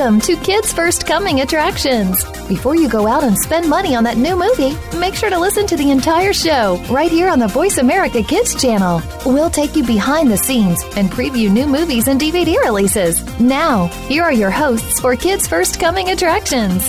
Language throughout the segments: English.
Welcome to Kids First Coming Attractions. Before you go out and spend money on that new movie, make sure to listen to the entire show right here on the Voice America Kids channel. We'll take you behind the scenes and preview new movies and DVD releases. Now, here are your hosts for Kids First Coming Attractions.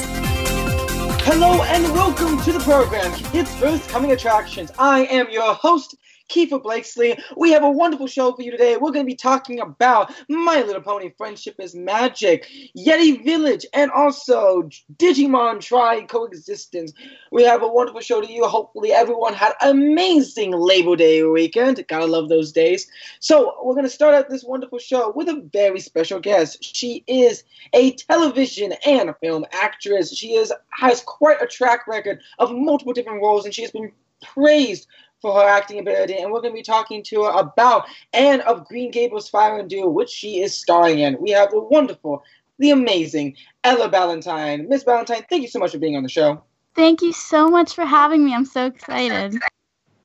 Hello and welcome to the program, Kids First Coming Attractions. I am your host, Kiefer Blakesley. We have a wonderful show for you today. We're going to be talking about My Little Pony Friendship is Magic, Yeti Village, and also Digimon Tri Coexistence. We have a wonderful show to you. Hopefully, everyone had amazing Labor Day weekend. Gotta love those days. So, we're going to start out this wonderful show with a very special guest. She is a television and film actress. She is has quite a track record of multiple different roles, and she has been praised for her acting ability, and we're going to be talking to her about Anne of Green Gables Fire and Dew, which she is starring in. We have the wonderful, the amazing Ella Ballentine. Miss Ballentine, thank you so much for being on the show. Thank you so much for having me. I'm so excited.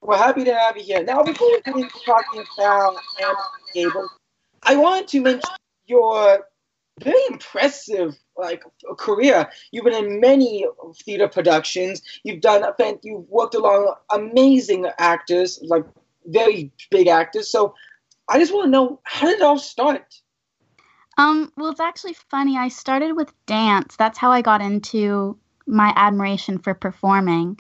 We're happy to have you here. Now, before we get into talking about Anne of Gables, I wanted to mention your very impressive like career. You've been in many theater productions. You've done you've worked along amazing actors, like very big actors. So I just want to know how did it all start? Um, well, it's actually funny. I started with dance. That's how I got into my admiration for performing.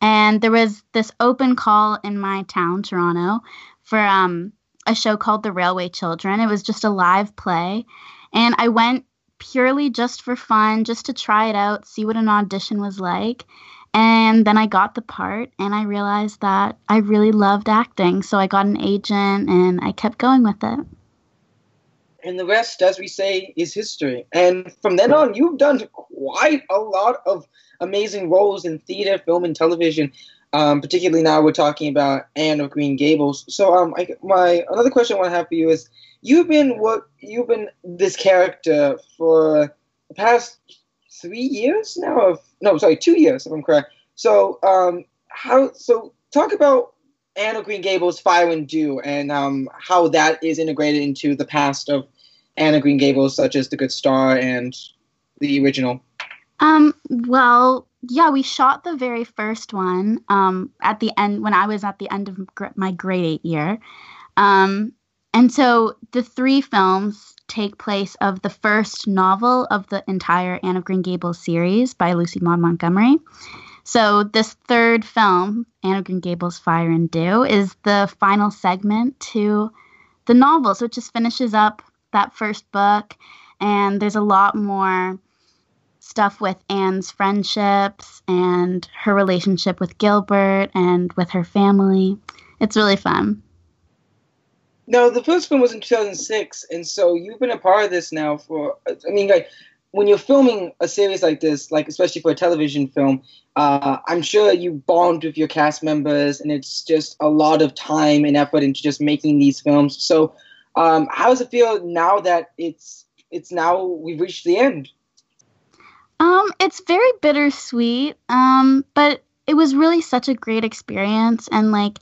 And there was this open call in my town, Toronto, for um, a show called The Railway Children. It was just a live play. And I went purely just for fun, just to try it out, see what an audition was like. And then I got the part and I realized that I really loved acting. So I got an agent and I kept going with it. And the rest, as we say, is history. And from then on, you've done quite a lot of amazing roles in theater, film, and television. Um, particularly now, we're talking about Anne of Green Gables. So, um, I, my another question I want to have for you is: you've been what you've been this character for the past three years now of no sorry two years if i'm correct. So um how so talk about Anne of Green Gables Fire and Dew and um how that is integrated into the past of Anne of Green Gables such as the good star and the original. Um well yeah we shot the very first one um at the end when i was at the end of my grade eight year. Um and so the three films take place of the first novel of the entire Anne of Green Gables series by Lucy Maud Montgomery. So this third film, Anne of Green Gables Fire and Dew, is the final segment to the novel. So it just finishes up that first book and there's a lot more stuff with Anne's friendships and her relationship with Gilbert and with her family. It's really fun. No, the first film was in 2006, and so you've been a part of this now for. I mean, like when you're filming a series like this, like especially for a television film, uh, I'm sure you bond with your cast members, and it's just a lot of time and effort into just making these films. So, um, how does it feel now that it's it's now we've reached the end? Um, it's very bittersweet. Um, but it was really such a great experience, and like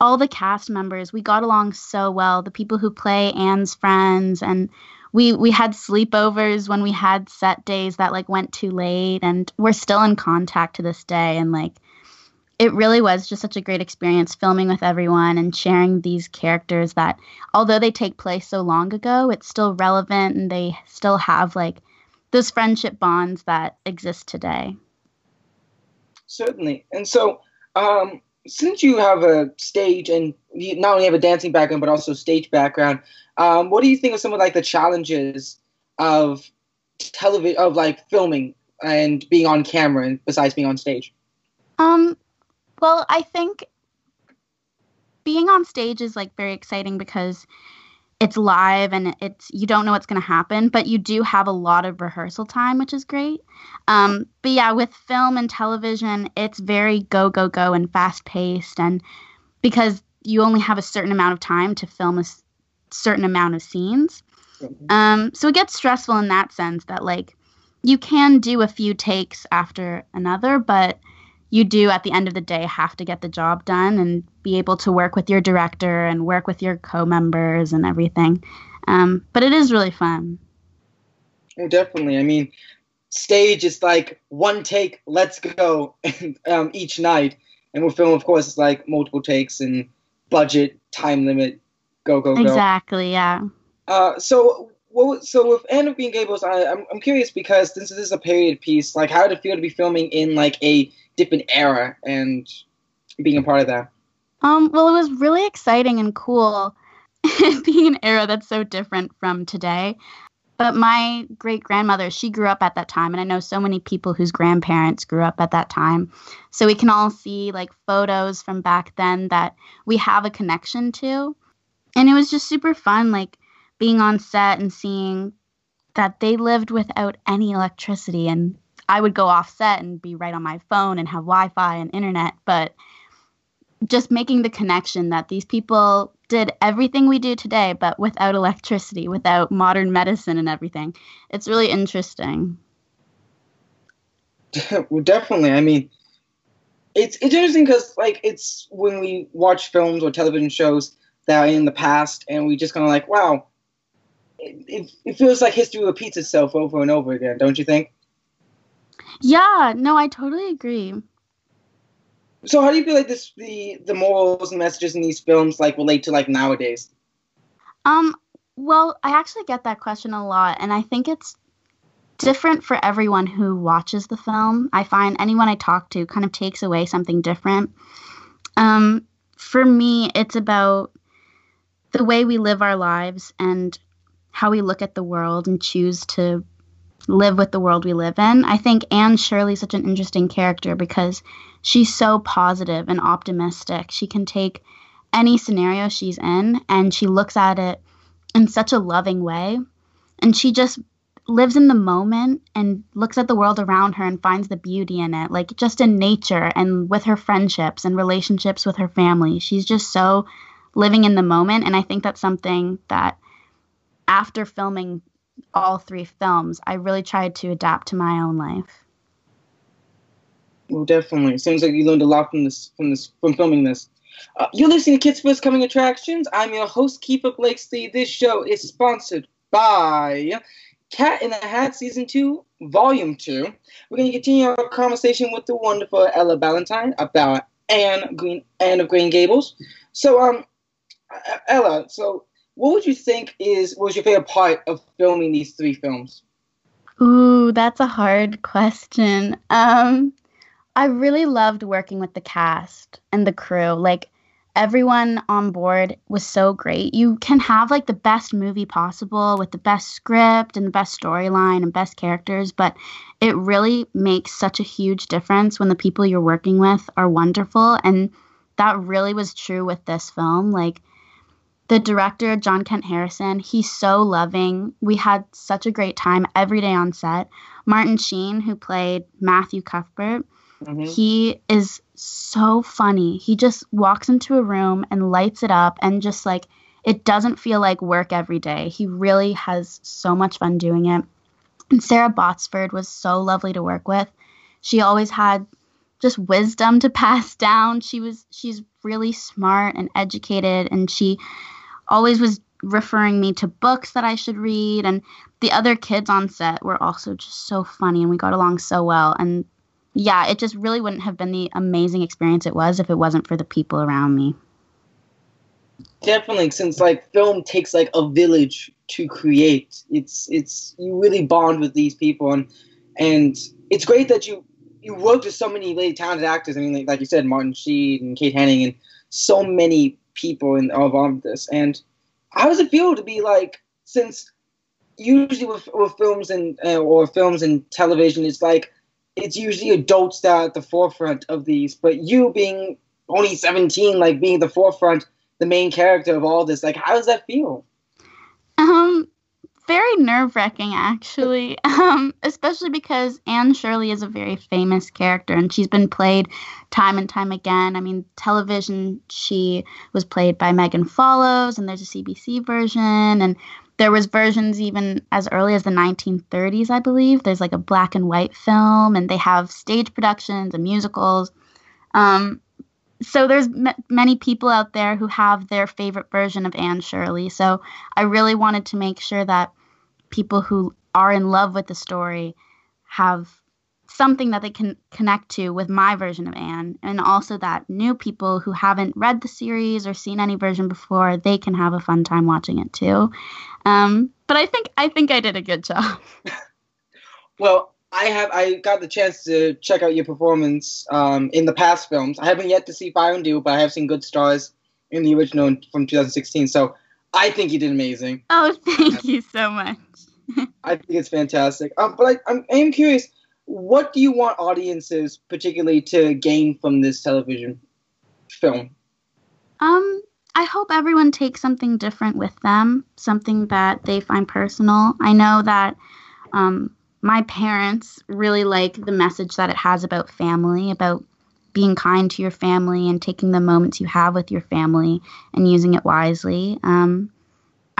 all the cast members, we got along so well. The people who play Anne's friends and we we had sleepovers when we had set days that like went too late and we're still in contact to this day and like it really was just such a great experience filming with everyone and sharing these characters that although they take place so long ago it's still relevant and they still have like those friendship bonds that exist today certainly and so um since you have a stage and you not only have a dancing background but also stage background, um, what do you think of some of like the challenges of television of like filming and being on camera and besides being on stage? Um, well, I think being on stage is like very exciting because it's live and it's you don't know what's going to happen but you do have a lot of rehearsal time which is great um, but yeah with film and television it's very go go go and fast paced and because you only have a certain amount of time to film a s- certain amount of scenes mm-hmm. um, so it gets stressful in that sense that like you can do a few takes after another but you do at the end of the day have to get the job done and be able to work with your director and work with your co-members and everything um, but it is really fun Well, definitely. I mean, stage is like one take, let's go, um, each night, and with film, of course, it's like multiple takes and budget, time limit, go go go. Exactly. Yeah. Uh, so well, so with Anne of Green Gables, I, I'm I'm curious because since this is a period piece, like how did it feel to be filming in like a different era and being a part of that? Um, well, it was really exciting and cool being an era that's so different from today. But my great grandmother, she grew up at that time, and I know so many people whose grandparents grew up at that time. So we can all see like photos from back then that we have a connection to. And it was just super fun, like being on set and seeing that they lived without any electricity. And I would go off set and be right on my phone and have Wi Fi and internet. But just making the connection that these people did everything we do today, but without electricity, without modern medicine and everything. It's really interesting. definitely. I mean, it's it's interesting because like it's when we watch films or television shows that are in the past, and we just kind of like, wow, it, it, it feels like history repeats itself over and over again, don't you think? Yeah, no, I totally agree. So how do you feel like this the the morals and messages in these films like relate to like nowadays? Um well, I actually get that question a lot and I think it's different for everyone who watches the film. I find anyone I talk to kind of takes away something different. Um for me, it's about the way we live our lives and how we look at the world and choose to live with the world we live in. I think Anne Shirley is such an interesting character because she's so positive and optimistic. She can take any scenario she's in and she looks at it in such a loving way. And she just lives in the moment and looks at the world around her and finds the beauty in it, like just in nature and with her friendships and relationships with her family. She's just so living in the moment. And I think that's something that after filming all three films, I really tried to adapt to my own life. Well, definitely. It seems like you learned a lot from this, from this, from filming this. Uh, you're listening to Kids First Coming Attractions. I'm your host, Kiefer Blakesley. This show is sponsored by Cat in the Hat Season 2, Volume 2. We're going to continue our conversation with the wonderful Ella Ballentine about Anne Green, Anne of Green Gables. So, um, Ella, so what would you think is was your favorite part of filming these three films? Ooh, that's a hard question. Um, I really loved working with the cast and the crew. Like everyone on board was so great. You can have like the best movie possible with the best script and the best storyline and best characters, but it really makes such a huge difference when the people you're working with are wonderful and that really was true with this film. Like the director, John Kent Harrison, he's so loving. We had such a great time every day on set. Martin Sheen, who played Matthew Cuthbert, mm-hmm. he is so funny. He just walks into a room and lights it up and just like it doesn't feel like work every day. He really has so much fun doing it. And Sara Botsford was so lovely to work with. She always had just wisdom to pass down. She was she's really smart and educated and she always was referring me to books that I should read. And the other kids on set were also just so funny and we got along so well. And yeah, it just really wouldn't have been the amazing experience it was if it wasn't for the people around me. Definitely, since like film takes like a village to create. It's it's you really bond with these people and and it's great that you you worked with so many really talented actors. I mean, like, like you said, Martin Sheen and Kate Hennig and so many people in, involved with this. And how does it feel to be like, since usually with, with films and uh, or films and television, it's like it's usually adults that are at the forefront of these, but you being only 17, like being the forefront, the main character of all this, like how does that feel? Um, very nerve wracking, actually, um, especially because Anne Shirley is a very famous character and she's been played time and time again. I mean, television, she was played by Megan Follows, and there's a CBC version, and there was versions even as early as the 1930s, I believe. There's like a black and white film, and they have stage productions and musicals. Um, so there's m- many people out there who have their favorite version of Anne Shirley. So I really wanted to make sure that people who are in love with the story have something that they can connect to with my version of Anne, and also that new people who haven't read the series or seen any version before, they can have a fun time watching it too. Um, but I think I think I did a good job. well, I have I got the chance to check out your performance um, in the past films. I haven't yet to see Fire and Dew, but I have seen good stars in the original from 2016. So I think you did amazing. Oh, thank you so much. I think it's fantastic. Um, but I, I'm, I am curious, what do you want audiences particularly to gain from this television film? Um, I hope everyone takes something different with them, something that they find personal. I know that um, my parents really like the message that it has about family, about being kind to your family and taking the moments you have with your family and using it wisely. Um,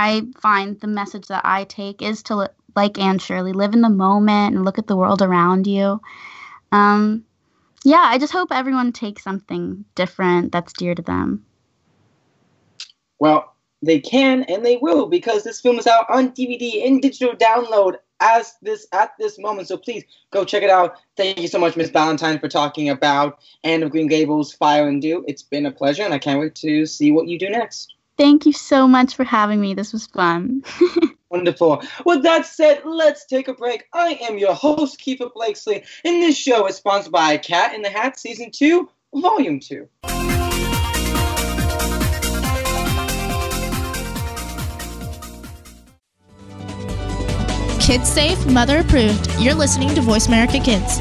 I find the message that I take is to, like Anne Shirley, live in the moment and look at the world around you. Um, yeah, I just hope everyone takes something different that's dear to them. Well, they can and they will because this film is out on DVD in digital download as this at this moment. So please go check it out. Thank you so much, Miss Ballentine, for talking about Anne of Green Gables Fire and Dew. It's been a pleasure, and I can't wait to see what you do next. Thank you so much for having me. This was fun. Wonderful. With that said, let's take a break. I am your host, Kiefer Blakesley, and this show is sponsored by Cat in the Hat Season 2, Volume 2. Kids safe, mother approved. You're listening to Voice America Kids.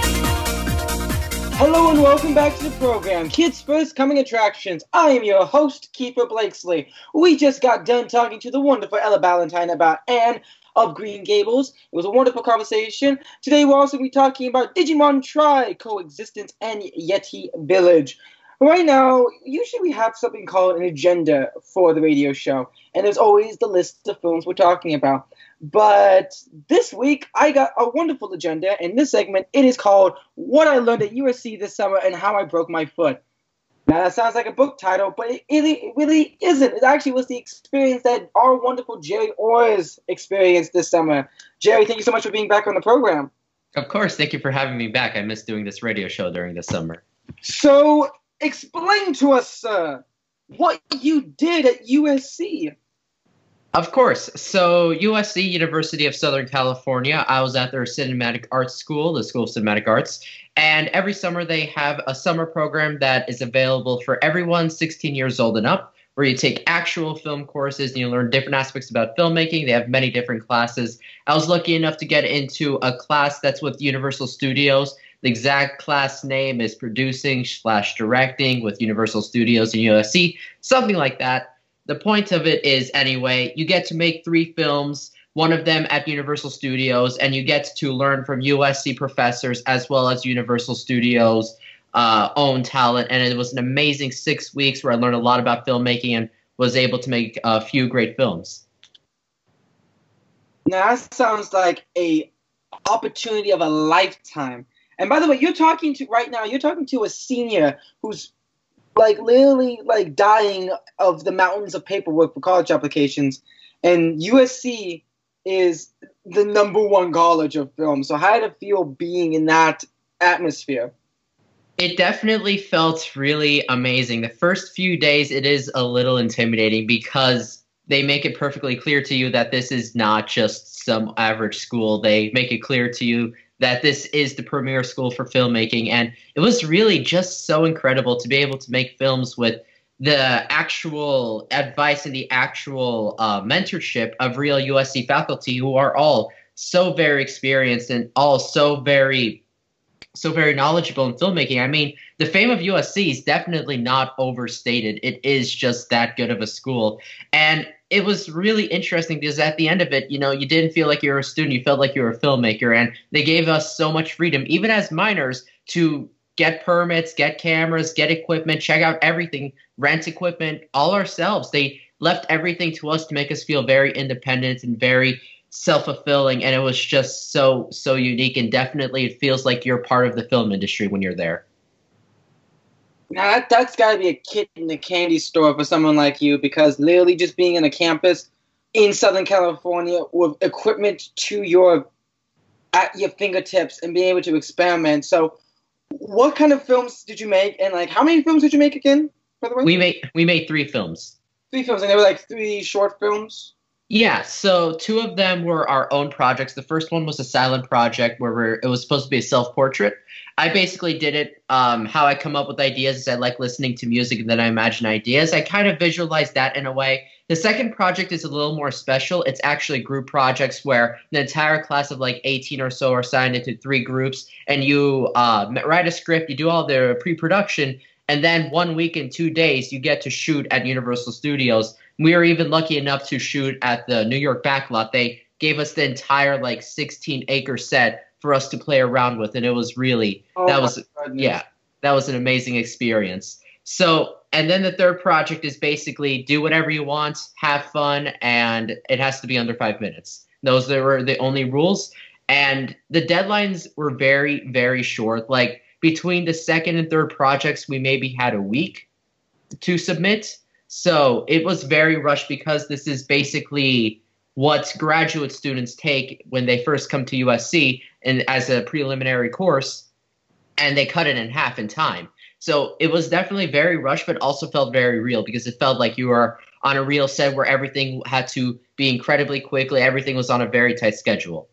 Hello and welcome back to the program, Kids First Coming Attractions. I am your host, Kiefer Blakesley. We just got done talking to the wonderful Ella Ballentine about Anne of Green Gables. It was a wonderful conversation. Today we'll also be talking about Digimon Tri, Coexistence, and Yeti Village. Right now, usually we have something called an agenda for the radio show, and there's always the list of films we're talking about. But this week, I got a wonderful agenda. In this segment, it is called What I Learned at USC This Summer and How I Broke My Foot. Now, that sounds like a book title, but it really, it really isn't. It actually was the experience that our wonderful Jerry Orrs experienced this summer. Jerry, thank you so much for being back on the program. Of course. Thank you for having me back. I missed doing this radio show during the summer. So, explain to us, sir, what you did at USC. Of course. So, USC, University of Southern California, I was at their Cinematic Arts School, the School of Cinematic Arts. And every summer they have a summer program that is available for everyone 16 years old and up, where you take actual film courses and you learn different aspects about filmmaking. They have many different classes. I was lucky enough to get into a class that's with Universal Studios. The exact class name is producing slash directing with Universal Studios and USC, something like that. The point of it is, anyway, you get to make three films, one of them at Universal Studios, and you get to learn from USC professors as well as Universal Studios' uh, own talent. And it was an amazing six weeks where I learned a lot about filmmaking and was able to make a few great films. Now, that sounds like a opportunity of a lifetime. And by the way, you're talking to right now. You're talking to a senior who's like literally like dying of the mountains of paperwork for college applications, and USC is the number one college of film. So how did it feel being in that atmosphere? It definitely felt really amazing. The first few days, it is a little intimidating because they make it perfectly clear to you that this is not just some average school. They make it clear to you that this is the premier school for filmmaking. And it was really just so incredible to be able to make films with the actual advice and the actual uh, mentorship of real USC faculty who are all so very experienced and all so very so very knowledgeable in filmmaking. I mean, the fame of USC is definitely not overstated. It is just that good of a school. And it was really interesting because at the end of it, you know, you didn't feel like you were a student, you felt like you were a filmmaker. And they gave us so much freedom, even as minors, to get permits, get cameras, get equipment, check out everything, rent equipment, all ourselves. They left everything to us to make us feel very independent and very self-fulfilling and it was just so so unique and definitely it feels like you're part of the film industry when you're there. Now that, that's got to be a kid in the candy store for someone like you because literally just being in a campus in southern california with equipment to your at your fingertips and being able to experiment. So what kind of films did you make and like how many films did you make again by the way? We made we made three films. Three films and they were like three short films yeah, so two of them were our own projects. The first one was a silent project where it was supposed to be a self portrait. I basically did it um, how I come up with ideas is I like listening to music and then I imagine ideas. I kind of visualize that in a way. The second project is a little more special. It's actually group projects where the entire class of like 18 or so are signed into three groups and you uh, write a script, you do all the pre production, and then one week and two days you get to shoot at Universal Studios we were even lucky enough to shoot at the New York backlot. They gave us the entire like 16 acre set for us to play around with, and it was really oh that was goodness. yeah that was an amazing experience. So and then the third project is basically do whatever you want, have fun, and it has to be under five minutes. Those were the only rules, and the deadlines were very very short. Like between the second and third projects, we maybe had a week to submit so it was very rushed because this is basically what graduate students take when they first come to USC and as a preliminary course, and they cut it in half in time. So it was definitely very rushed, but also felt very real because it felt like you were on a real set where everything had to be incredibly quickly. Everything was on a very tight schedule.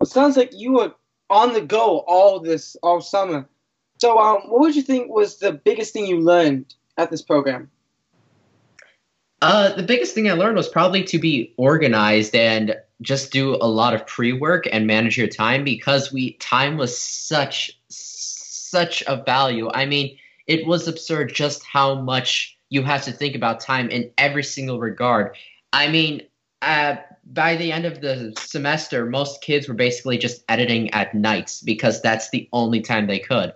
It sounds like you were on the go all this all summer. So, um, what would you think was the biggest thing you learned at this program? Uh, the biggest thing I learned was probably to be organized and just do a lot of pre-work and manage your time because we time was such such a value. I mean, it was absurd just how much you have to think about time in every single regard. I mean, uh, by the end of the semester, most kids were basically just editing at nights because that's the only time they could.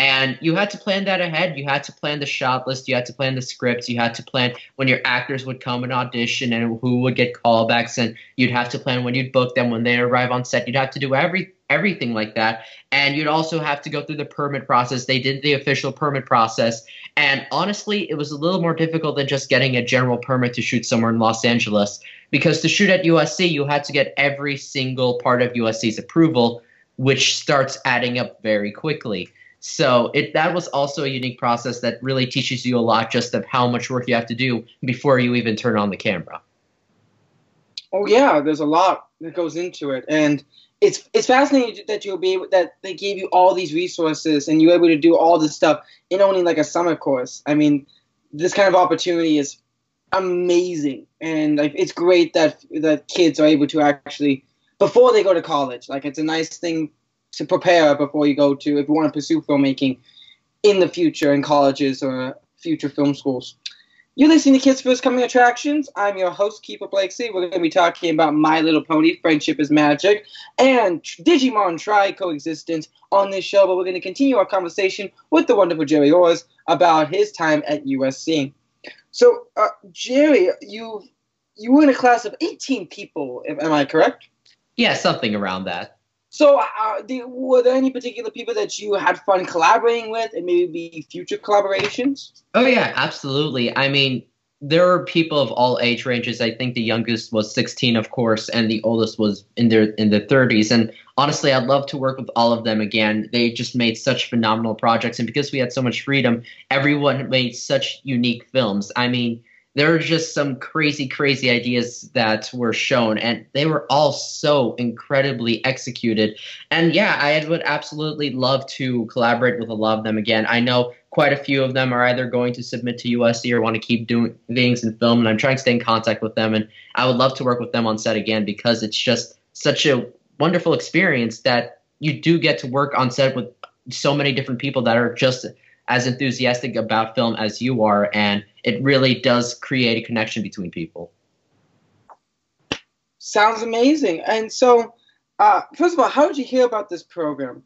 And you had to plan that ahead. You had to plan the shot list. You had to plan the scripts. You had to plan when your actors would come and audition and who would get callbacks. And you'd have to plan when you'd book them when they arrive on set. You'd have to do every everything like that. And you'd also have to go through the permit process. They did the official permit process. And honestly, it was a little more difficult than just getting a general permit to shoot somewhere in Los Angeles. Because to shoot at USC, you had to get every single part of USC's approval, which starts adding up very quickly. So it that was also a unique process that really teaches you a lot just of how much work you have to do before you even turn on the camera. Oh yeah, there's a lot that goes into it, and it's it's fascinating that you'll be able, that they gave you all these resources and you're able to do all this stuff in only like a summer course. I mean, this kind of opportunity is amazing, and like, it's great that that kids are able to actually before they go to college. Like it's a nice thing to prepare before you go to if you want to pursue filmmaking in the future in colleges or future film schools. You're listening to Kids First Coming Attractions. I'm your host, Kiefer Blakesley. We're going to be talking about My Little Pony, Friendship is Magic, and Digimon Tri Coexistence on this show, but we're going to continue our conversation with the wonderful Jerry Orrs about his time at USC. So, uh, Jerry, you you were in a class of 18 people, am I correct? Yeah, something around that. So, uh, the, were there any particular people that you had fun collaborating with, and maybe future collaborations? Oh yeah, absolutely. I mean, there are people of all age ranges. I think the youngest was 16, of course, and the oldest was in their in their 30s. And honestly, I'd love to work with all of them again. They just made such phenomenal projects, and because we had so much freedom, everyone made such unique films. I mean, there were just some crazy, crazy ideas that were shown, and they were all so incredibly executed. And yeah, I would absolutely love to collaborate with a lot of them again. I know quite a few of them are either going to submit to USC or want to keep doing things in film, and I'm trying to stay in contact with them. And I would love to work with them on set again because it's just such a wonderful experience that you do get to work on set with so many different people that are just as enthusiastic about film as you are, and it really does create a connection between people. Sounds amazing. And so, uh, first of all, how did you hear about this program?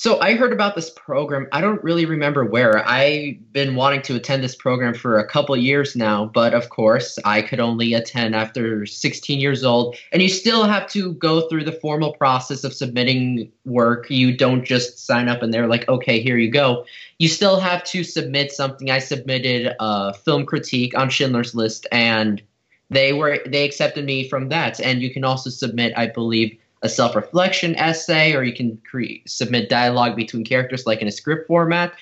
So I heard about this program. I don't really remember where. I've been wanting to attend this program for a couple years now, but of course, I could only attend after 16 years old. And you still have to go through the formal process of submitting work. You don't just sign up and they're like, "Okay, here you go." You still have to submit something. I submitted a film critique on Schindler's List and they were they accepted me from that. And you can also submit, I believe, a self-reflection essay, or you can create, submit dialogue between characters like in a script format.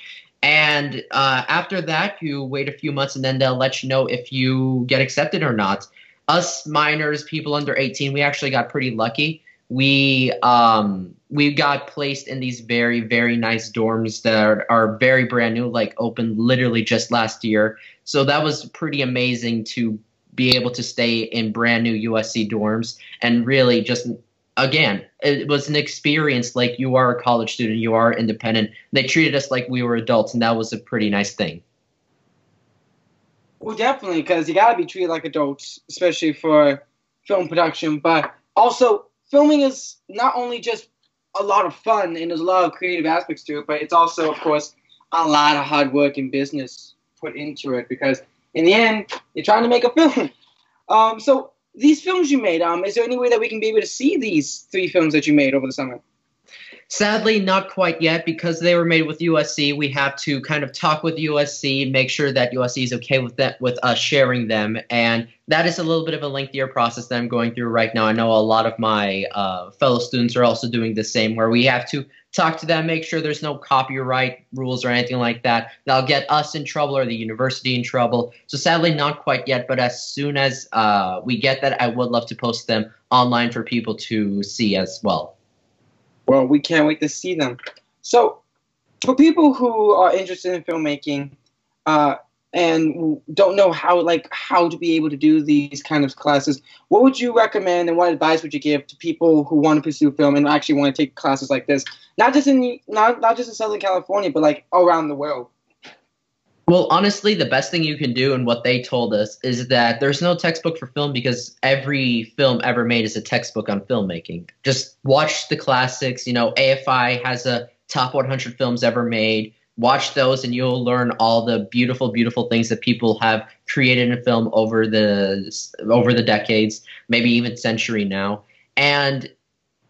And uh, after that, you wait a few months, and then they'll let you know if you get accepted or not. Us minors, people under 18, we actually got pretty lucky. We um, we got placed in these very very nice dorms that are, are very brand new, like opened literally just last year. So that was pretty amazing to be able to stay in brand new USC dorms and really just again, it was an experience like you are a college student, you are independent. They treated us like we were adults, and that was a pretty nice thing. Well, definitely, because you got to be treated like adults, especially for film production. But also, filming is not only just a lot of fun and there's a lot of creative aspects to it, but it's also, of course, a lot of hard work and business put into it because in the end, you're trying to make a film. Um, so these films you made, um, is there any way that we can be able to see these three films that you made over the summer? Sadly, not quite yet because they were made with USC. We have to kind of talk with USC, make sure that USC is okay with that, with us sharing them, and that is a little bit of a lengthier process that I'm going through right now. I know a lot of my uh, fellow students are also doing the same, where we have to talk to them, make sure there's no copyright rules or anything like that. That'll get us in trouble or the university in trouble. So sadly, not quite yet. But as soon as uh, we get that, I would love to post them online for people to see as well. Well, we can't wait to see them. So, for people who are interested in filmmaking, uh, and don't know how like how to be able to do these kind of classes what would you recommend and what advice would you give to people who want to pursue film and actually want to take classes like this not just in not, not just in southern california but like around the world well honestly the best thing you can do and what they told us is that there's no textbook for film because every film ever made is a textbook on filmmaking. Just watch the classics you know afi has a top 100 films ever made. Watch those and you'll learn all the beautiful beautiful things that people have created in film over the over the decades maybe even century now. And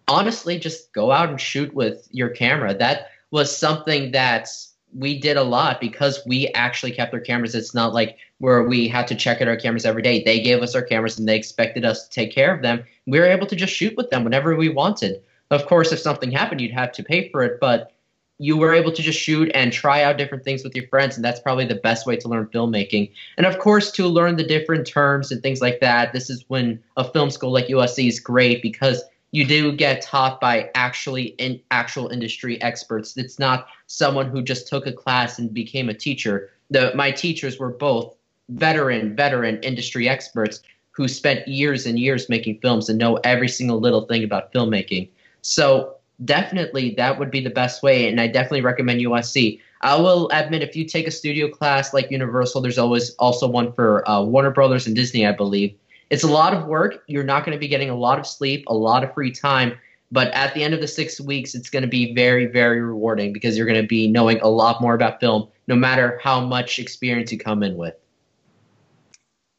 honestly just go out and shoot with your camera. That was something that we did a lot because we actually kept our cameras. It's not like where we had to check out our cameras every day. They gave us our cameras and they expected us to take care of them. We were able to just shoot with them whenever we wanted. Of course if something happened you'd have to pay for it but you were able to just shoot and try out different things with your friends and that's probably the best way to learn filmmaking. And of course to learn the different terms and things like that this is when a film school like usc is great because you do get taught by actually in actual industry experts. It's not someone who just took a class and became a teacher the my teachers were both veteran veteran industry experts who spent years and years making films and know every single little thing about filmmaking so definitely that would be the best way, and I definitely recommend USC. I will admit, if you take a studio class like Universal, there's always also one for uh, Warner Brothers and Disney, I believe. It's a lot of work. You're not going to be getting a lot of sleep, a lot of free time, but at the end of the six weeks, it's going to be very, very rewarding because you're going to be knowing a lot more about film, no matter how much experience you come in with.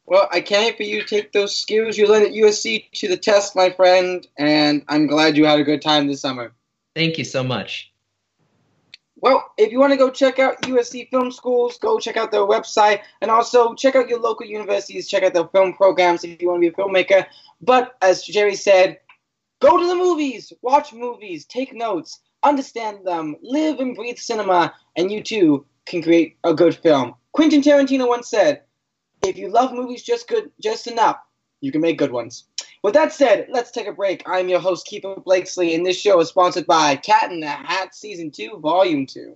Well, I can't wait for you to take those skills you learned at USC to the test, my friend, and I'm glad you had a good time this summer. Thank you so much. Well, if you want to go check out USC Film Schools, go check out their website, and also check out your local universities, check out their film programs if you want to be a filmmaker. But as Jerry said, go to the movies, watch movies, take notes, understand them, live and breathe cinema, and you too can create a good film. Quentin Tarantino once said, "If you love movies just good, just enough, you can make good ones." With that said, let's take a break. I'm your host, Kiefer Blakesley, and this show is sponsored by Cat in the Hat Season 2, Volume 2.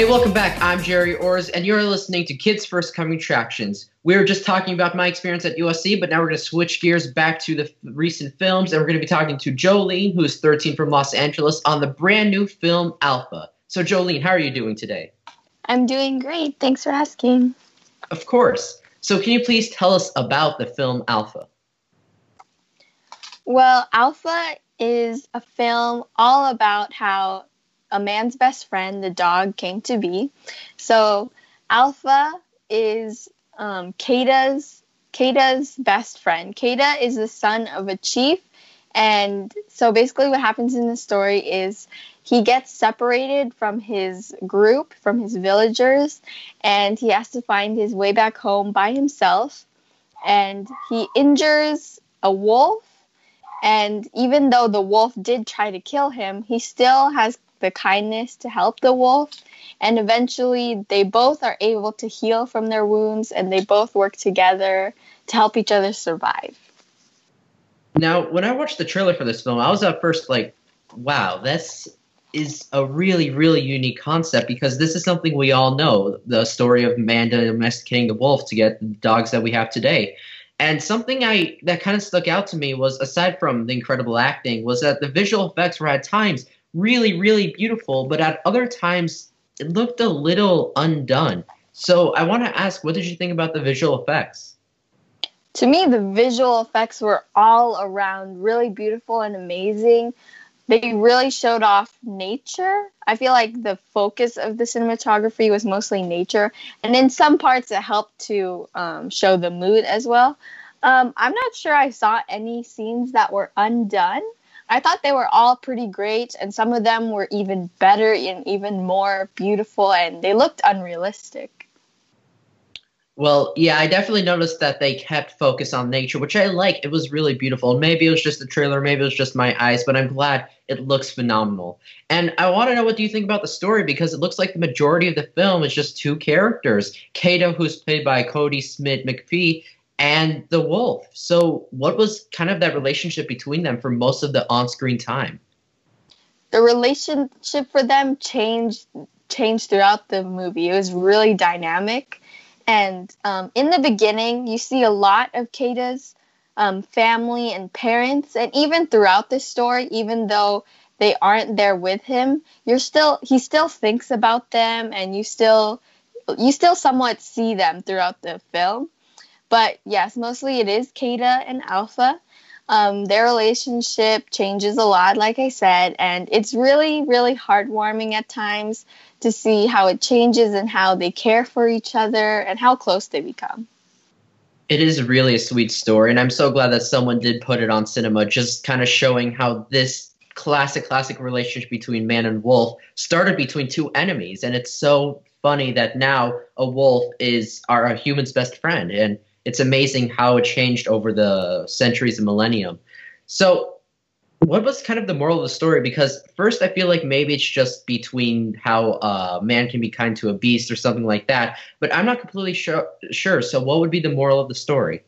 Hey, welcome back. I'm Jerry Orrs, and you're listening to Kids First Coming Attractions. We were just talking about my experience at USC, but now we're going to switch gears back to the f- recent films, and we're going to be talking to Jolene, who is 13 from Los Angeles, on the brand new film Alpha. So, Jolene, how are you doing today? I'm doing great. Thanks for asking. Of course. So, can you please tell us about the film Alpha? Well, Alpha is a film all about how a man's best friend, the dog, came to be. So, Alpha is um, Kata's Kata's best friend. Kata is the son of a chief, and so basically, what happens in the story is he gets separated from his group, from his villagers, and he has to find his way back home by himself. And he injures a wolf, and even though the wolf did try to kill him, he still has the kindness to help the wolf. And eventually, they both are able to heal from their wounds, and they both work together to help each other survive. Now, when I watched the trailer for this film, I was at first like, wow, this is a really, really unique concept because this is something we all know the story of Amanda domesticating the wolf to get the dogs that we have today. And something I that kind of stuck out to me was aside from the incredible acting was that the visual effects were at times really really beautiful but at other times it looked a little undone. So I want to ask what did you think about the visual effects? To me, the visual effects were all around really beautiful and amazing. They really showed off nature. I feel like the focus of the cinematography was mostly nature, and in some parts, it helped to um, show the mood as well. Um, I'm not sure I saw any scenes that were undone. I thought they were all pretty great, and some of them were even better and even more beautiful, and they looked unrealistic. Well, yeah, I definitely noticed that they kept focus on nature, which I like. It was really beautiful. Maybe it was just the trailer, maybe it was just my eyes, but I'm glad it looks phenomenal. And I want to know what do you think about the story because it looks like the majority of the film is just two characters: Kato, who's played by Kodi Smit-McPhee, and the wolf. So, what was kind of that relationship between them for most of the on-screen time? The relationship for them changed changed throughout the movie. It was really dynamic, and um, in the beginning, you see a lot of Kata's um, family and parents, and even throughout the story, even though they aren't there with him, you're still he still thinks about them, and you still you still somewhat see them throughout the film. But yes, mostly it is Keda and Alpha. Um, their relationship changes a lot, like I said, and it's really, really heartwarming at times to see how it changes and how they care for each other and how close they become. It is really a sweet story, and I'm so glad that someone did put it on cinema, just kind of showing how this classic, classic relationship between man and wolf started between two enemies, and it's so funny that now a wolf is our human's best friend, and it's amazing how it changed over the centuries and millennium. So, what was kind of the moral of the story? Because first, I feel like maybe it's just between how a man can be kind to a beast or something like that, but I'm not completely sure. Sure. So, what would be the moral of the story?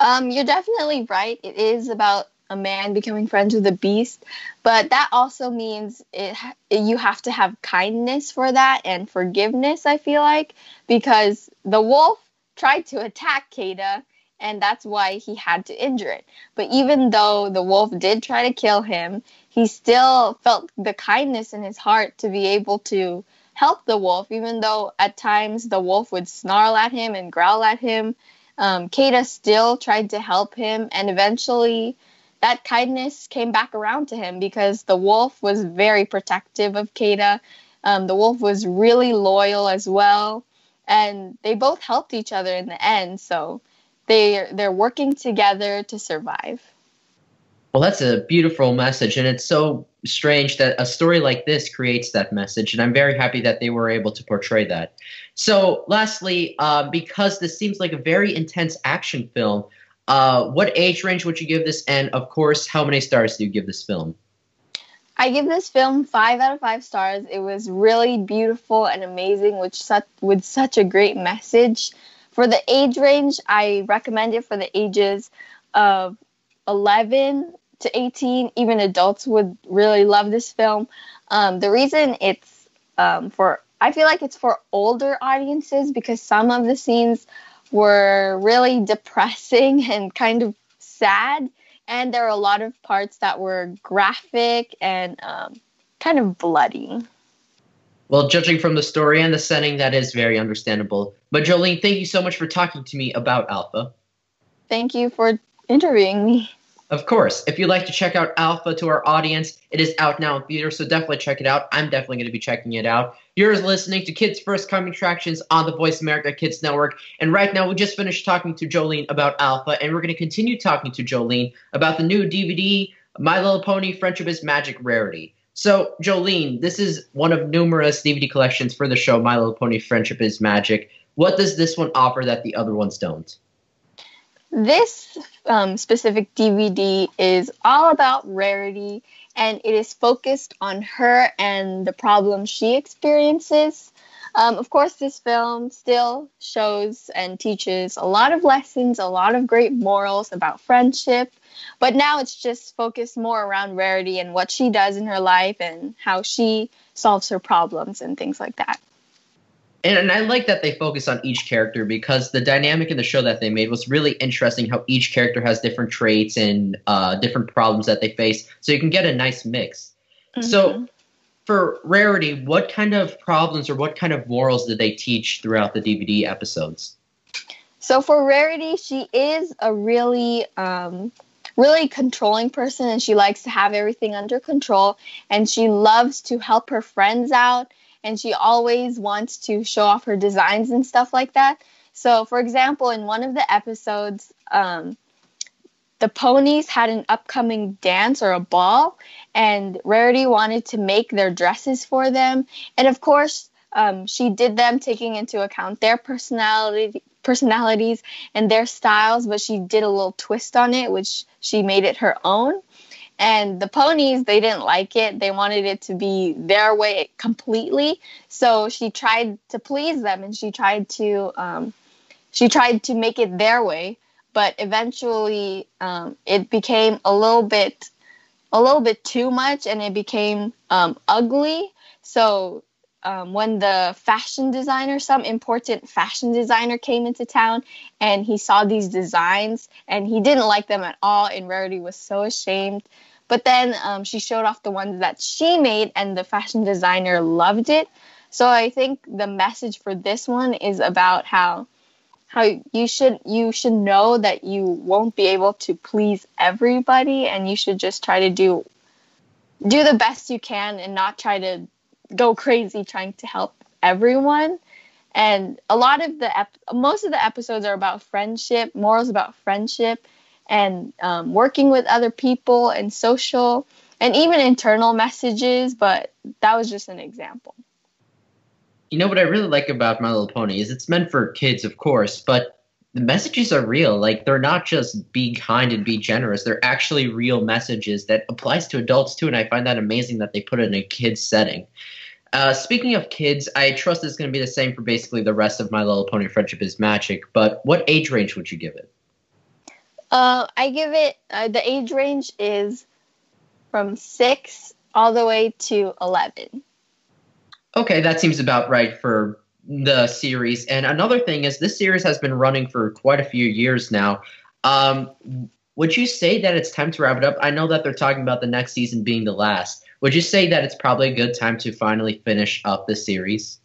Um, you're definitely right. It is about a man becoming friends with a beast, but that also means it, you have to have kindness for that and forgiveness. I feel like because the wolf tried to attack Keda, and that's why he had to injure it. But even though the wolf did try to kill him, he still felt the kindness in his heart to be able to help the wolf, even though at times the wolf would snarl at him and growl at him. Um, Keda still tried to help him, and eventually that kindness came back around to him because the wolf was very protective of Keda. Um, the wolf was really loyal as well and they both helped each other in the end. So they they're working together to survive. Well, that's a beautiful message, and it's so strange that a story like this creates that message, and I'm very happy that they were able to portray that. So, lastly, uh, because this seems like a very intense action film, uh, what age range would you give this? And of course, how many stars do you give this film? I give this film five out of five stars. It was really beautiful and amazing, with such with such a great message. For the age range, I recommend it for the ages of 11 to 18. Even adults would really love this film. Um, the reason it's um, for I feel like it's for older audiences because some of the scenes were really depressing and kind of sad and there are a lot of parts that were graphic and um, kind of bloody. Well, judging from the story and the setting, that is very understandable. But Jolene, thank you so much for talking to me about Alpha. Thank you for interviewing me. Of course. If you'd like to check out Alpha to our audience, it is out now in theaters, so definitely check it out. I'm definitely going to be checking it out. You're listening to Kids First Coming Attractions on the Voice America Kids Network. And right now, we just finished talking to Jolene about Alpha, and we're going to continue talking to Jolene about the new DVD, My Little Pony Friendship is Magic Rarity. So, Jolene, this is one of numerous DVD collections for the show My Little Pony Friendship is Magic. What does this one offer that the other ones don't? This um, specific DVD is all about Rarity and it is focused on her and the problems she experiences. Um, of course, this film still shows and teaches a lot of lessons, a lot of great morals about friendship, but now it's just focused more around Rarity and what she does in her life and how she solves her problems and things like that and, and I like that they focus on each character because the dynamic in the show that they made was really interesting. How each character has different traits and uh, different problems that they face, so you can get a nice mix. Mm-hmm. So, for Rarity, what kind of problems or what kind of morals did they teach throughout the DVD episodes? So for Rarity, she is a really um, really controlling person and she likes to have everything under control and she loves to help her friends out and she always wants to show off her designs and stuff like that. So, for example, in one of the episodes, um, the ponies had an upcoming dance or a ball, and Rarity wanted to make their dresses for them. And of course, um, she did them taking into account their personality personalities and their styles, but she did a little twist on it, which she made it her own. And the ponies, they didn't like it. They wanted it to be their way completely. So she tried to please them and she tried to um, she tried to make it their way. But eventually, um, it became a little bit a little bit too much, and it became um, ugly. So um, when the fashion designer, some important fashion designer came into town and he saw these designs and he didn't like them at all. And Rarity was so ashamed. But then um, she showed off the ones that she made and the fashion designer loved it. So I think the message for this one is about how how you should you should know that you won't be able to please everybody and you should just try to do do the best you can and not try to go crazy trying to help everyone. And a lot of the ep- most of the episodes are about friendship, morals about friendship, and um, working with other people and social, and even internal messages. But that was just an example. You know what I really like about My Little Pony is it's meant for kids, of course, but the messages are real. Like they're not just be kind and be generous. They're actually real messages that applies to adults too. And I find that amazing that they put it in a kids setting. Uh, speaking of kids, I trust it's going to be the same for basically the rest of My Little Pony Friendship is Magic. But what age range would you give it? Uh, I give it uh, the age range is from six all the way to eleven. Okay, that seems about right for the series. And another thing is, this series has been running for quite a few years now. Um, would you say that it's time to wrap it up? I know that they're talking about the next season being the last. Would you say that it's probably a good time to finally finish up the series?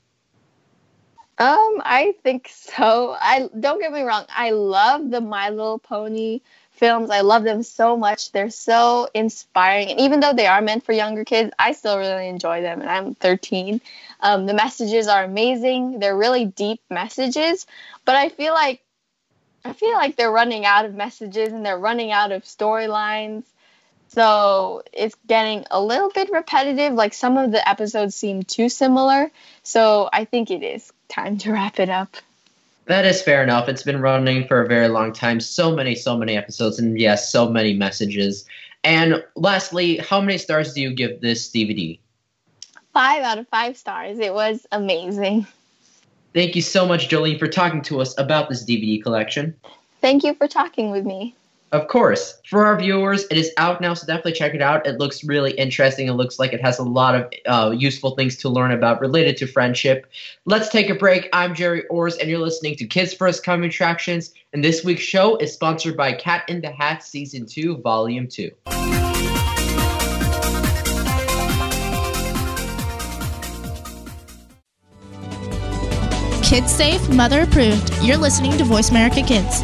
Um, I think so. I don't get me wrong. I love the My Little Pony films. I love them so much. They're so inspiring, and even though they are meant for younger kids, I still really enjoy them. And I'm 13. Um, the messages are amazing. They're really deep messages, but I feel like I feel like they're running out of messages and they're running out of storylines. So it's getting a little bit repetitive. Like some of the episodes seem too similar. So I think it is time to wrap it up. That is fair enough. It's been running for a very long time. So many, so many episodes, and yes, so many messages. And lastly, how many stars do you give this DVD? Five out of five stars. It was amazing. Thank you so much, Jolene, for talking to us about this DVD collection. Thank you for talking with me. Of course. For our viewers, it is out now, so definitely check it out. It looks really interesting. It looks like it has a lot of uh, useful things to learn about related to friendship. Let's take a break. I'm Jerry Orrs, and you're listening to Kids First Coming Attractions. And this week's show is sponsored by Cat in the Hat Season 2, Volume 2. Kids safe, mother approved. You're listening to Voice America Kids.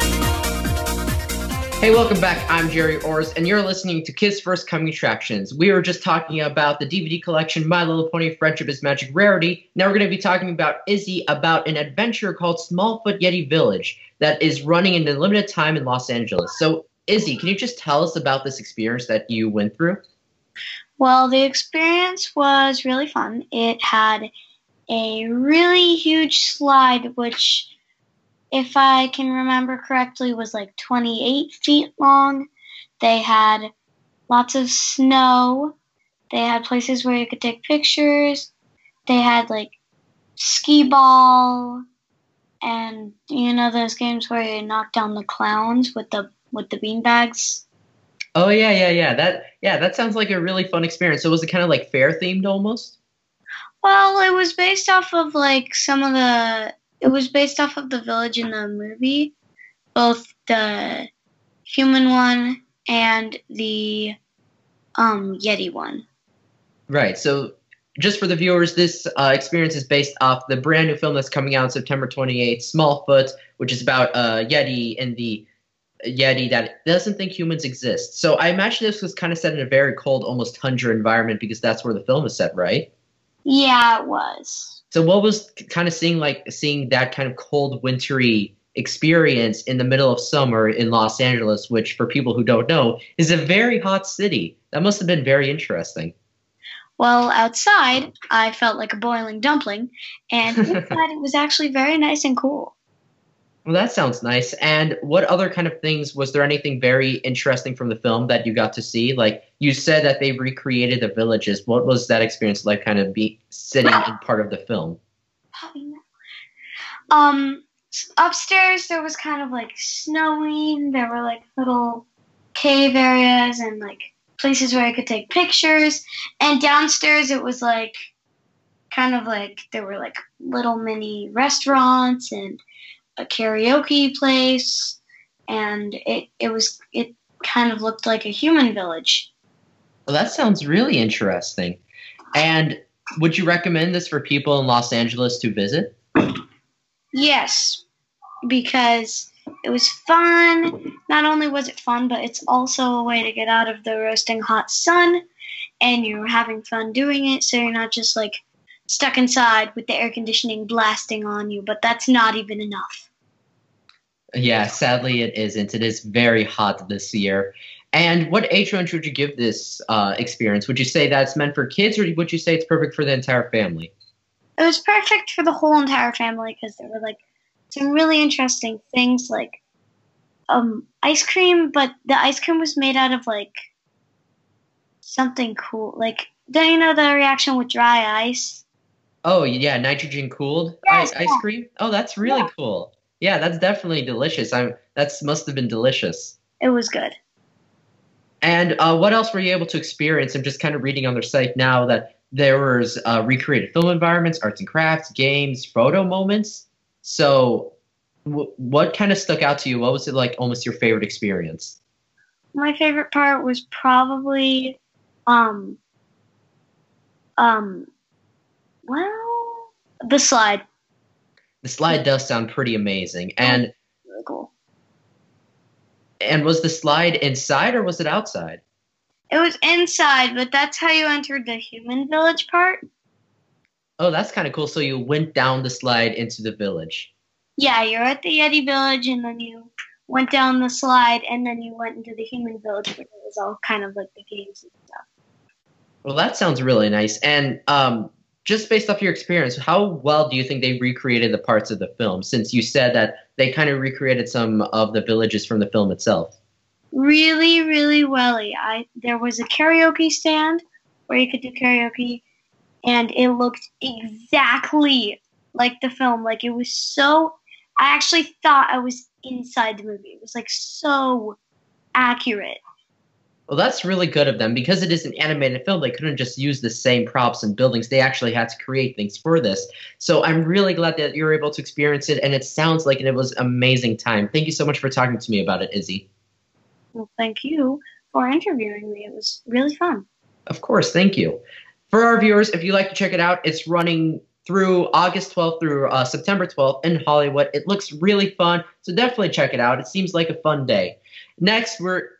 Hey, welcome back. I'm Jerry Orrs, and you're listening to Kids First Coming Attractions. We were just talking about the DVD collection My Little Pony Friendship is Magic Rarity. Now we're going to be talking about Izzy about an adventure called Smallfoot Yeti Village that is running in a limited time in Los Angeles. So, Izzy, can you just tell us about this experience that you went through? Well, the experience was really fun. It had a really huge slide, which, if I can remember correctly, was like 28 feet long. They had lots of snow. They had places where you could take pictures. They had like skee ball, and you know those games where you knock down the clowns with the with the bean bags. Oh yeah, yeah, yeah. That yeah, that sounds like a really fun experience. So was it kind of like fair themed almost? Well, it was based off of like some of the. It was based off of the village in the movie, both the human one and the um Yeti one. Right. So just for the viewers, this uh, experience is based off the brand new film that's coming out September 28th, Smallfoot, which is about a uh, Yeti and the Yeti that doesn't think humans exist. So I imagine this was kind of set in a very cold, almost tundra environment because that's where the film is set, right? Yeah, it was. So what was kind of seeing like seeing that kind of cold, wintry experience in the middle of summer in Los Angeles, which for people who don't know is a very hot city. That must have been very interesting. Well, outside, I felt like a boiling dumpling, and inside it was actually very nice and cool. Well, that sounds nice. And what other kind of things was there anything very interesting from the film that you got to see? Like you said that they recreated the villages. What was that experience like kind of be sitting in part of the film? Um upstairs there was kind of like snowing. There were like little cave areas and like places where I could take pictures. And downstairs it was like kind of like there were like little mini restaurants and a karaoke place, and it it was it kind of looked like a human village. Well, that sounds really interesting. And would you recommend this for people in Los Angeles to visit? Yes, because it was fun. Not only was it fun, but it's also a way to get out of the roasting hot sun and you're having fun doing it, so you're not just like stuck inside with the air conditioning blasting on you, but that's not even enough. Yeah, sadly it isn't. It is very hot this year. And what age range would you give this uh, experience? Would you say that's meant for kids, or would you say it's perfect for the entire family? It was perfect for the whole entire family because there were like some really interesting things, like um, ice cream, but the ice cream was made out of like something cool. Like, don't you know the reaction with dry ice? Oh yeah, nitrogen cooled yes, ice, ice cream. Oh, that's really yeah. cool. Yeah, that's definitely delicious. I'm that's must have been delicious. It was good. And uh, what else were you able to experience? I'm just kind of reading on their site now that there was uh, recreated film environments, arts and crafts, games, photo moments. So, w- what kind of stuck out to you? What was it like? Almost your favorite experience? My favorite part was probably, um, um, well, the slide. The slide does sound pretty amazing, and really cool. And was the slide inside or was it outside? It was inside, but that's how you entered the human village part. Oh, that's kind of cool. So you went down the slide into the village. Yeah, you're at the Yeti village, and then you went down the slide, and then you went into the human village, where it was all kind of like the games and stuff. Well, that sounds really nice. And um, just based off your experience, how well do you think they recreated the parts of the film? Since you said that they kind of recreated some of the villages from the film itself. Really, really welly. I there was a karaoke stand where you could do karaoke, and it looked exactly like the film. Like it was so. I actually thought I was inside the movie. It was like so accurate. Well, that's really good of them because it is an animated film. They couldn't just use the same props and buildings. They actually had to create things for this. So I'm really glad that you were able to experience it, and it sounds like it was amazing time. Thank you so much for talking to me about it, Izzy. Well, thank you for interviewing me. It was really fun. Of course, thank you. For our viewers, if you'd like to check it out, it's running through August 12th through uh, September 12th in Hollywood. It looks really fun, so definitely check it out. It seems like a fun day. Next, we're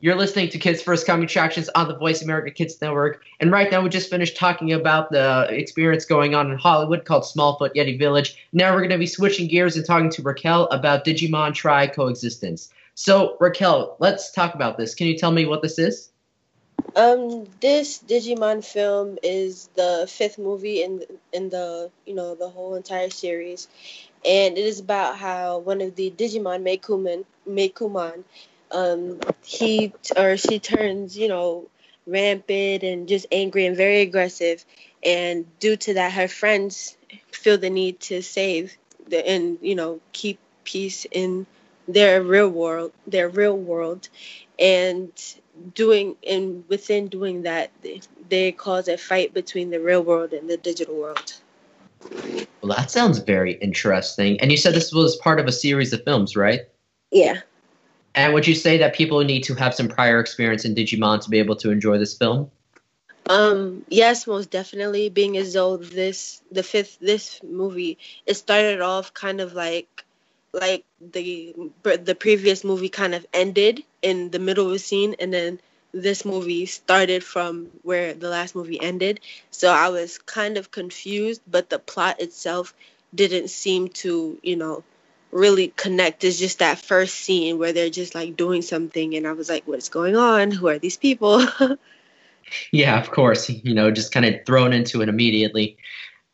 you're listening to Kids First Coming Attractions on the Voice America Kids Network. And right now, we just finished talking about the experience going on in Hollywood called Smallfoot Yeti Village. Now, we're going to be switching gears and talking to Raquel about Digimon Tri Coexistence. So, Raquel, let's talk about this. Can you tell me what this is? Um, this Digimon film is the fifth movie in in the you know the whole entire series, and it is about how one of the Digimon Meicoomon Meicoomon um, he or she turns, you know, rampant and just angry and very aggressive. And due to that, her friends feel the need to save the, and you know keep peace in their real world, their real world, and doing and within doing that, they, they cause a fight between the real world and the digital world. Well, that sounds very interesting. And you said this was part of a series of films, right? Yeah. And would you say that people need to have some prior experience in Digimon to be able to enjoy this film? Um, yes, most definitely. Being as though this the fifth this movie it started off kind of like like the the previous movie kind of ended in the middle of a scene, and then this movie started from where the last movie ended. So I was kind of confused, but the plot itself didn't seem to, you know, really connect. is just that first scene where they're just like doing something, and I was like, what's going on? Who are these people? yeah, of course. You know, just kind of thrown into it immediately.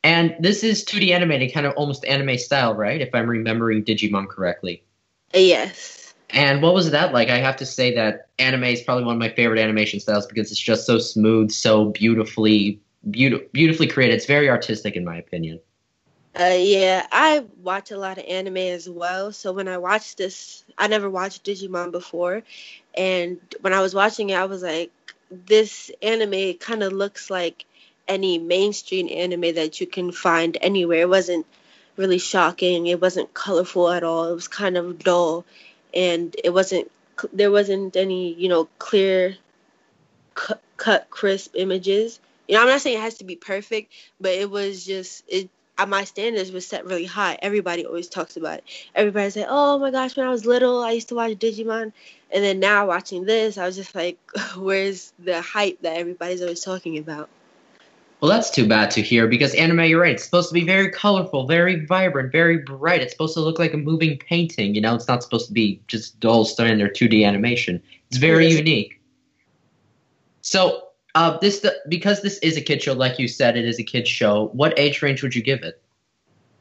And this is 2D animated, kind of almost anime style, right? If I'm remembering Digimon correctly. Yes. And what was that like? I have to say that anime is probably one of my favorite animation styles because it's just so smooth, so beautifully, beautiful, beautifully created. It's very artistic, in my opinion. Uh, yeah, I watch a lot of anime as well. So when I watched this, I never watched Digimon before, and when I was watching it, I was like, this anime kind of looks like any mainstream anime that you can find anywhere. It wasn't really shocking. It wasn't colorful at all. It was kind of dull, and it wasn't. There wasn't any, you know, clear, cut, cut crisp images. You know, I'm not saying it has to be perfect, but it was just it. Uh, my standards was set really high. Everybody always talks about it. Everybody say, "Oh my gosh, when I was little, I used to watch Digimon," and then now watching this, I was just like, "Where's the hype that everybody's always talking about?" Well, that's too bad to hear because anime, you're right, it's supposed to be very colorful, very vibrant, very bright. It's supposed to look like a moving painting, you know? It's not supposed to be just dull standard 2D animation. It's very yes. unique. So, uh, this because this is a kid show, like you said, it is a kid show. What age range would you give it?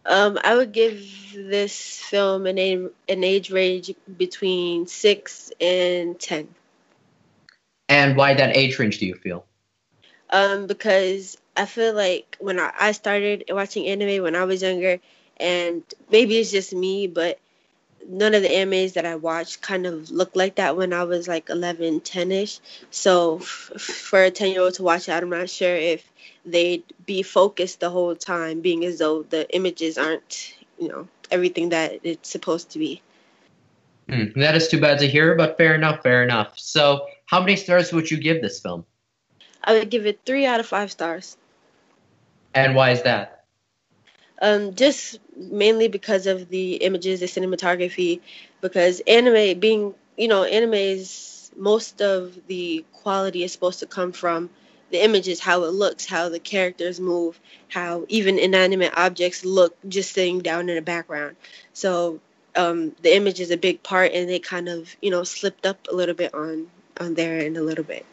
Um, I would give this film an age, an age range between six and ten. And why that age range? Do you feel? Um, because I feel like when I, I started watching anime when I was younger, and maybe it's just me, but none of the animes that I watched kind of looked like that when I was like 11, 10 ish. So f- for a 10 year old to watch it, I'm not sure if they'd be focused the whole time, being as though the images aren't, you know, everything that it's supposed to be. Hmm, that is too bad to hear, but fair enough, fair enough. So, how many stars would you give this film? I would give it three out of five stars. And why is that? Um, just mainly because of the images, the cinematography, because anime being, you know, animes, most of the quality is supposed to come from the images, how it looks, how the characters move, how even inanimate objects look just sitting down in the background. So um, the image is a big part, and they kind of, you know, slipped up a little bit on on there and a little bit.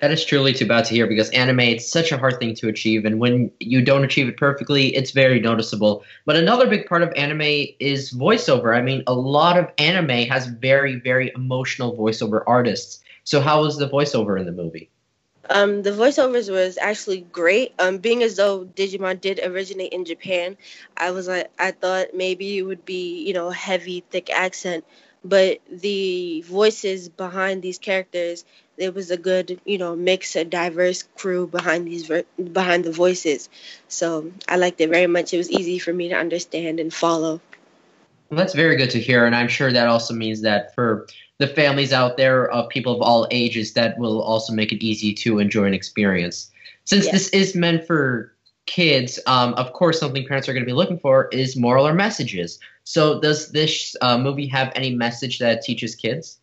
That is truly too bad to hear because anime it's such a hard thing to achieve and when you don't achieve it perfectly, it's very noticeable. But another big part of anime is voiceover. I mean, a lot of anime has very very emotional voiceover artists. So how was the voiceover in the movie? Um, the voiceovers was actually great. Um, being as though Digimon did originate in Japan, I was like, I thought maybe it would be, you know, heavy, thick accent, but the voices behind these characters there was a good you know mix a diverse crew behind these behind the voices. So i liked it very much. It was easy for me to understand and follow. Well, that's very good to hear and i'm sure that also means that for the families out there of people of all ages that will also make it easy to enjoy an experience. Since yes. this is meant for kids um, of course something parents are going to be looking for is moral or messages so does this uh, movie have any message that teaches kids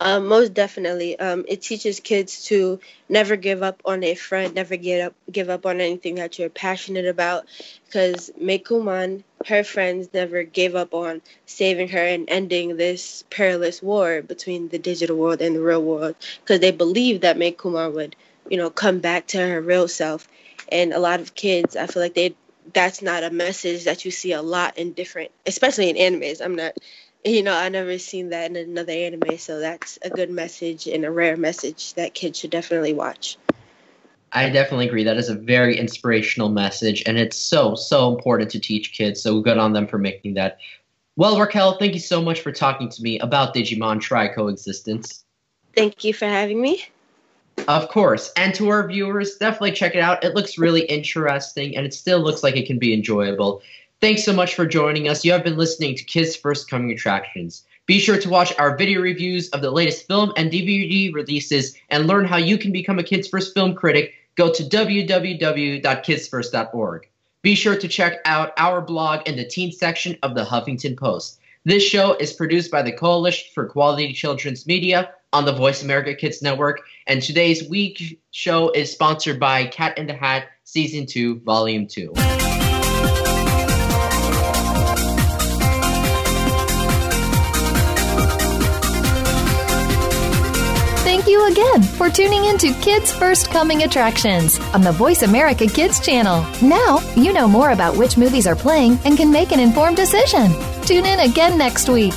um, most definitely. Um, it teaches kids to never give up on a friend, never get up, give up on anything that you're passionate about. Because Meicoomon, her friends never gave up on saving her and ending this perilous war between the digital world and the real world. Because they believed that Meicoomon would, you know, come back to her real self. And a lot of kids, I feel like they that's not a message that you see a lot in different, especially in animes. I'm not you know, I never seen that in another anime, so that's a good message and a rare message that kids should definitely watch. I definitely agree. That is a very inspirational message, and it's so, so important to teach kids. So good on them for making that. Well, Raquel, thank you so much for talking to me about Digimon Tri Coexistence. Thank you for having me. Of course. And to our viewers, definitely check it out. It looks really interesting, and it still looks like it can be enjoyable. Thanks so much for joining us. You have been listening to Kids First Coming Attractions. Be sure to watch our video reviews of the latest film and DVD releases and learn how you can become a Kids First film critic. Go to www.kidsfirst.org. Be sure to check out our blog in the teen section of the Huffington Post. This show is produced by the Coalition for Quality Children's Media on the Voice America Kids Network, and today's week show is sponsored by Cat in the Hat Season 2, Volume 2. Thank you again for tuning in to Kids First Coming Attractions on the Voice America Kids channel. Now you know more about which movies are playing and can make an informed decision. Tune in again next week